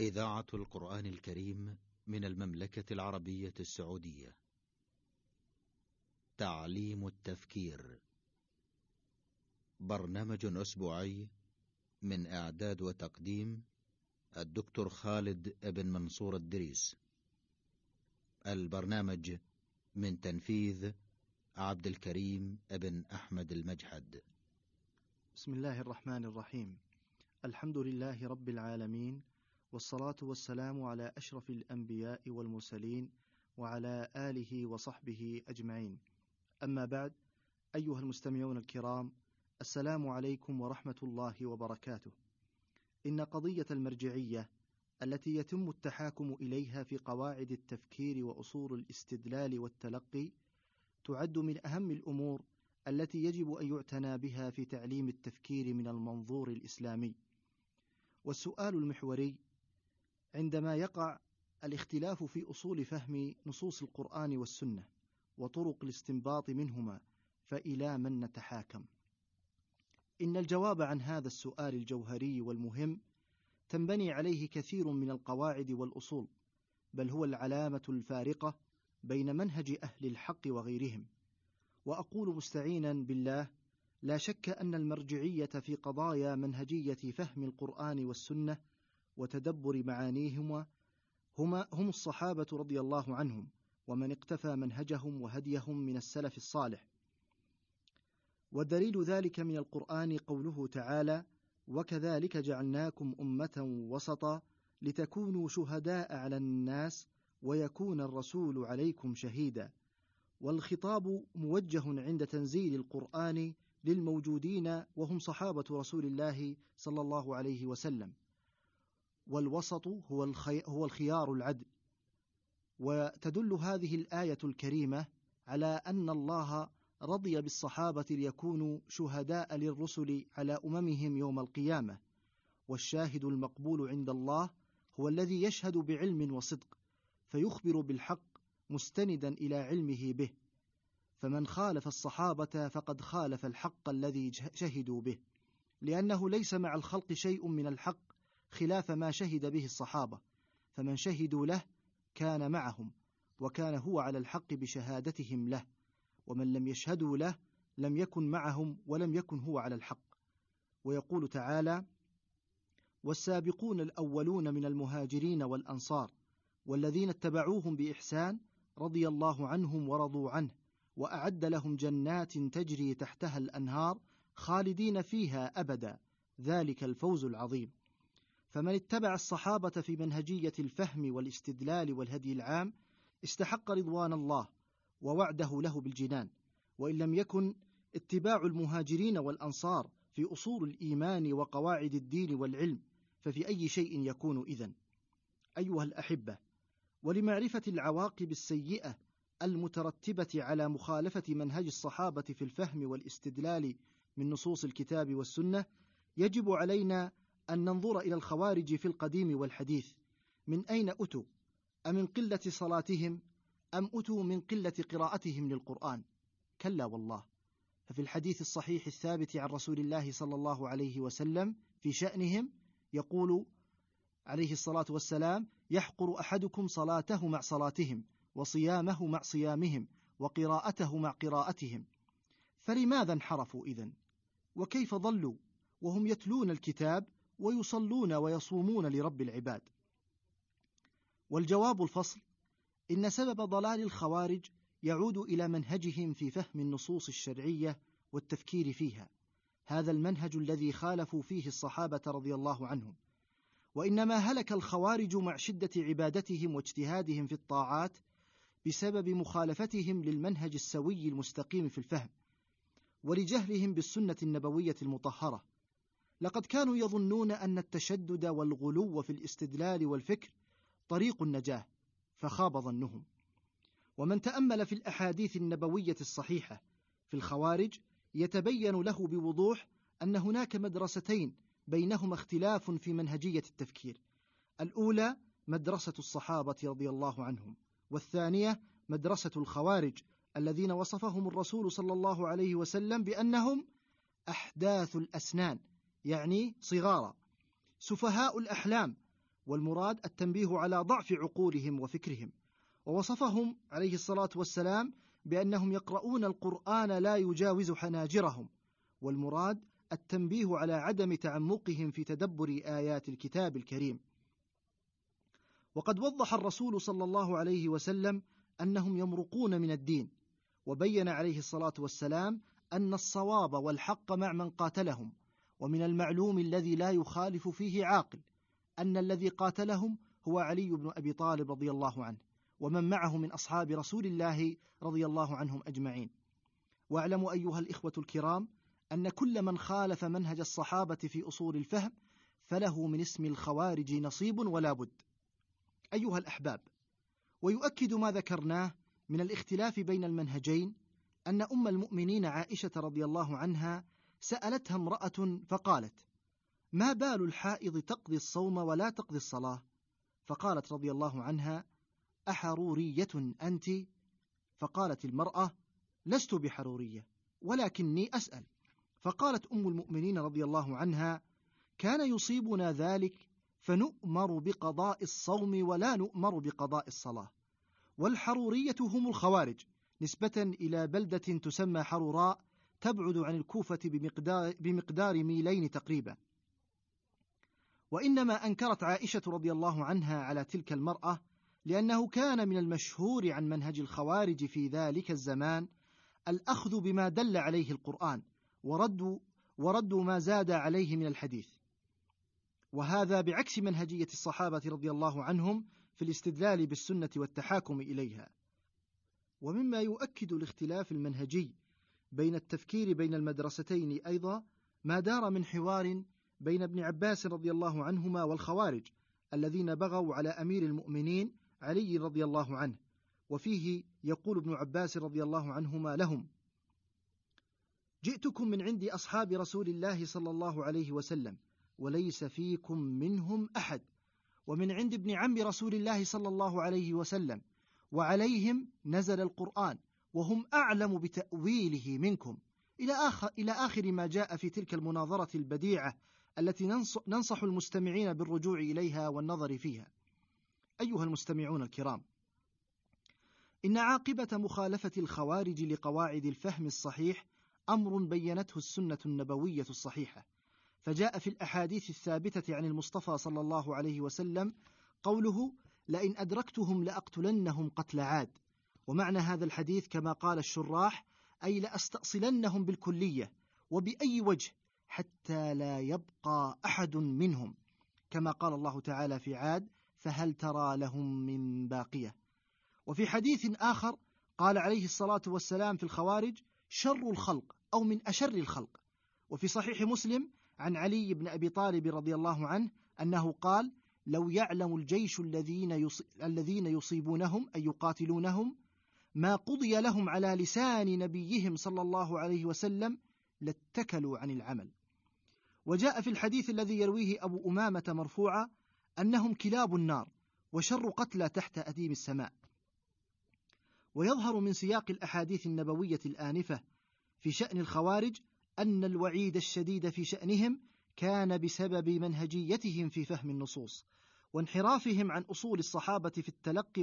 إذاعة القرآن الكريم من المملكة العربية السعودية. تعليم التفكير. برنامج أسبوعي من إعداد وتقديم الدكتور خالد بن منصور الدريس. البرنامج من تنفيذ عبد الكريم بن أحمد المجحد. بسم الله الرحمن الرحيم. الحمد لله رب العالمين والصلاة والسلام على أشرف الأنبياء والمرسلين وعلى آله وصحبه أجمعين. أما بعد أيها المستمعون الكرام السلام عليكم ورحمة الله وبركاته. إن قضية المرجعية التي يتم التحاكم إليها في قواعد التفكير وأصول الاستدلال والتلقي تعد من أهم الأمور التي يجب أن يعتنى بها في تعليم التفكير من المنظور الإسلامي. والسؤال المحوري عندما يقع الاختلاف في أصول فهم نصوص القرآن والسنة وطرق الاستنباط منهما فإلى من نتحاكم؟ إن الجواب عن هذا السؤال الجوهري والمهم تنبني عليه كثير من القواعد والأصول، بل هو العلامة الفارقة بين منهج أهل الحق وغيرهم. وأقول مستعينا بالله: لا شك أن المرجعية في قضايا منهجية فهم القرآن والسنة وتدبر معانيهما هما هم الصحابة رضي الله عنهم، ومن اقتفى منهجهم وهديهم من السلف الصالح. ودليل ذلك من القرآن قوله تعالى: وكذلك جعلناكم أمة وسطا لتكونوا شهداء على الناس ويكون الرسول عليكم شهيدا. والخطاب موجه عند تنزيل القرآن للموجودين وهم صحابة رسول الله صلى الله عليه وسلم. والوسط هو الخي... هو الخيار العدل. وتدل هذه الآية الكريمة على أن الله رضي بالصحابة ليكونوا شهداء للرسل على أممهم يوم القيامة، والشاهد المقبول عند الله هو الذي يشهد بعلم وصدق، فيخبر بالحق مستندا إلى علمه به، فمن خالف الصحابة فقد خالف الحق الذي شهدوا به، لأنه ليس مع الخلق شيء من الحق خلاف ما شهد به الصحابة، فمن شهدوا له كان معهم، وكان هو على الحق بشهادتهم له. ومن لم يشهدوا له لم يكن معهم ولم يكن هو على الحق ويقول تعالى والسابقون الأولون من المهاجرين والأنصار والذين اتبعوهم بإحسان رضي الله عنهم ورضوا عنه وأعد لهم جنات تجري تحتها الأنهار خالدين فيها أبدا ذلك الفوز العظيم فمن اتبع الصحابة في منهجية الفهم والاستدلال والهدي العام استحق رضوان الله ووعده له بالجنان. وإن لم يكن اتباع المهاجرين والأنصار في أصول الإيمان وقواعد الدين والعلم ففي أي شيء يكون إذن. أيها الأحبة ولمعرفة العواقب السيئة المترتبة على مخالفة منهج الصحابة في الفهم والاستدلال من نصوص الكتاب والسنة يجب علينا أن ننظر إلى الخوارج في القديم والحديث من أين أتوا امن قلة صلاتهم أم أتوا من قلة قراءتهم للقرآن؟ كلا والله، ففي الحديث الصحيح الثابت عن رسول الله صلى الله عليه وسلم في شأنهم يقول عليه الصلاة والسلام: يحقر أحدكم صلاته مع صلاتهم، وصيامه مع صيامهم، وقراءته مع قراءتهم. فلماذا انحرفوا إذن؟ وكيف ضلوا وهم يتلون الكتاب ويصلون ويصومون لرب العباد؟ والجواب الفصل إن سبب ضلال الخوارج يعود إلى منهجهم في فهم النصوص الشرعية والتفكير فيها، هذا المنهج الذي خالفوا فيه الصحابة رضي الله عنهم، وإنما هلك الخوارج مع شدة عبادتهم واجتهادهم في الطاعات بسبب مخالفتهم للمنهج السوي المستقيم في الفهم، ولجهلهم بالسنة النبوية المطهرة. لقد كانوا يظنون أن التشدد والغلو في الاستدلال والفكر طريق النجاة، فخاب ظنهم. ومن تأمل في الأحاديث النبوية الصحيحة في الخوارج يتبين له بوضوح أن هناك مدرستين بينهما اختلاف في منهجية التفكير. الأولى مدرسة الصحابة رضي الله عنهم والثانية مدرسة الخوارج الذين وصفهم الرسول صلى الله عليه وسلم بأنهم أحداث الأسنان يعني صغارا. سفهاء الأحلام والمراد التنبيه على ضعف عقولهم وفكرهم. ووصفهم عليه الصلاة والسلام بأنهم يقرؤون القرآن لا يجاوز حناجرهم. والمراد التنبيه على عدم تعمقهم في تدبر آيات الكتاب الكريم. وقد وضح الرسول صلى الله عليه وسلم أنهم يمرقون من الدين وبين عليه الصلاة والسلام أن الصواب والحق مع من قاتلهم. ومن المعلوم الذي لا يخالف فيه عاقل أن الذي قاتلهم هو علي بن أبي طالب رضي الله عنه ومن معه من أصحاب رسول الله رضي الله عنهم أجمعين. واعلموا أيها الإخوة الكرام أن كل من خالف منهج الصحابة في أصول الفهم فله من اسم الخوارج نصيب ولا بد. أيها الأحباب ويؤكد ما ذكرناه من الاختلاف بين المنهجين أن أم المؤمنين عائشة رضي الله عنها سألتها امرأة فقالت: ما بال الحائض تقضي الصوم ولا تقضي الصلاة؟ فقالت رضي الله عنها: أحرورية أنت؟ فقالت المرأة: لست بحرورية، ولكني أسأل. فقالت أم المؤمنين رضي الله عنها: كان يصيبنا ذلك فنؤمر بقضاء الصوم ولا نؤمر بقضاء الصلاة. والحرورية هم الخوارج نسبة إلى بلدة تسمى حروراء تبعد عن الكوفة بمقدار, بمقدار ميلين تقريبا. وإنما أنكرت عائشة رضي الله عنها على تلك المرأة لأنه كان من المشهور عن منهج الخوارج في ذلك الزمان الأخذ بما دل عليه القرآن وردوا وردوا ما زاد عليه من الحديث. وهذا بعكس منهجية الصحابة رضي الله عنهم في الاستدلال بالسنة والتحاكم إليها. ومما يؤكد الاختلاف المنهجي بين التفكير بين المدرستين أيضا ما دار من حوار بين ابن عباس رضي الله عنهما والخوارج الذين بغوا على أمير المؤمنين علي رضي الله عنه وفيه يقول ابن عباس رضي الله عنهما لهم جئتكم من عند أصحاب رسول الله صلى الله عليه وسلم وليس فيكم منهم أحد ومن عند ابن عم رسول الله صلى الله عليه وسلم وعليهم نزل القرآن وهم أعلم بتأويله منكم. إلى آخر, إلى آخر ما جاء في تلك المناظرة البديعة التي ننصح المستمعين بالرجوع إليها والنظر فيها. أيها المستمعون الكرام، إن عاقبة مخالفة الخوارج لقواعد الفهم الصحيح أمر بينته السنة النبوية الصحيحة، فجاء في الأحاديث الثابتة عن المصطفى صلى الله عليه وسلم قوله: لئن أدركتهم لأقتلنهم قتل عاد، ومعنى هذا الحديث كما قال الشراح أي لأستأصلنهم بالكلية وبأي وجه حتى لا يبقى أحد منهم. كما قال الله تعالى في عاد فهل ترى لهم من باقية؟ وفي حديث آخر قال عليه الصلاة والسلام في الخوارج شر الخلق أو من أشر الخلق. وفي صحيح مسلم عن علي بن أبي طالب رضي الله عنه أنه قال لو يعلم الجيش الذين يصيبونهم أي يقاتلونهم ما قضي لهم على لسان نبيهم صلى الله عليه وسلم لاتكلوا عن العمل. وجاء في الحديث الذي يرويه أبو أمامة مرفوعا أنهم كلاب النار وشر قتلى تحت أديم السماء. ويظهر من سياق الأحاديث النبوية الآنفة في شأن الخوارج أن الوعيد الشديد في شأنهم كان بسبب منهجيتهم في فهم النصوص وانحرافهم عن أصول الصحابة في التلقي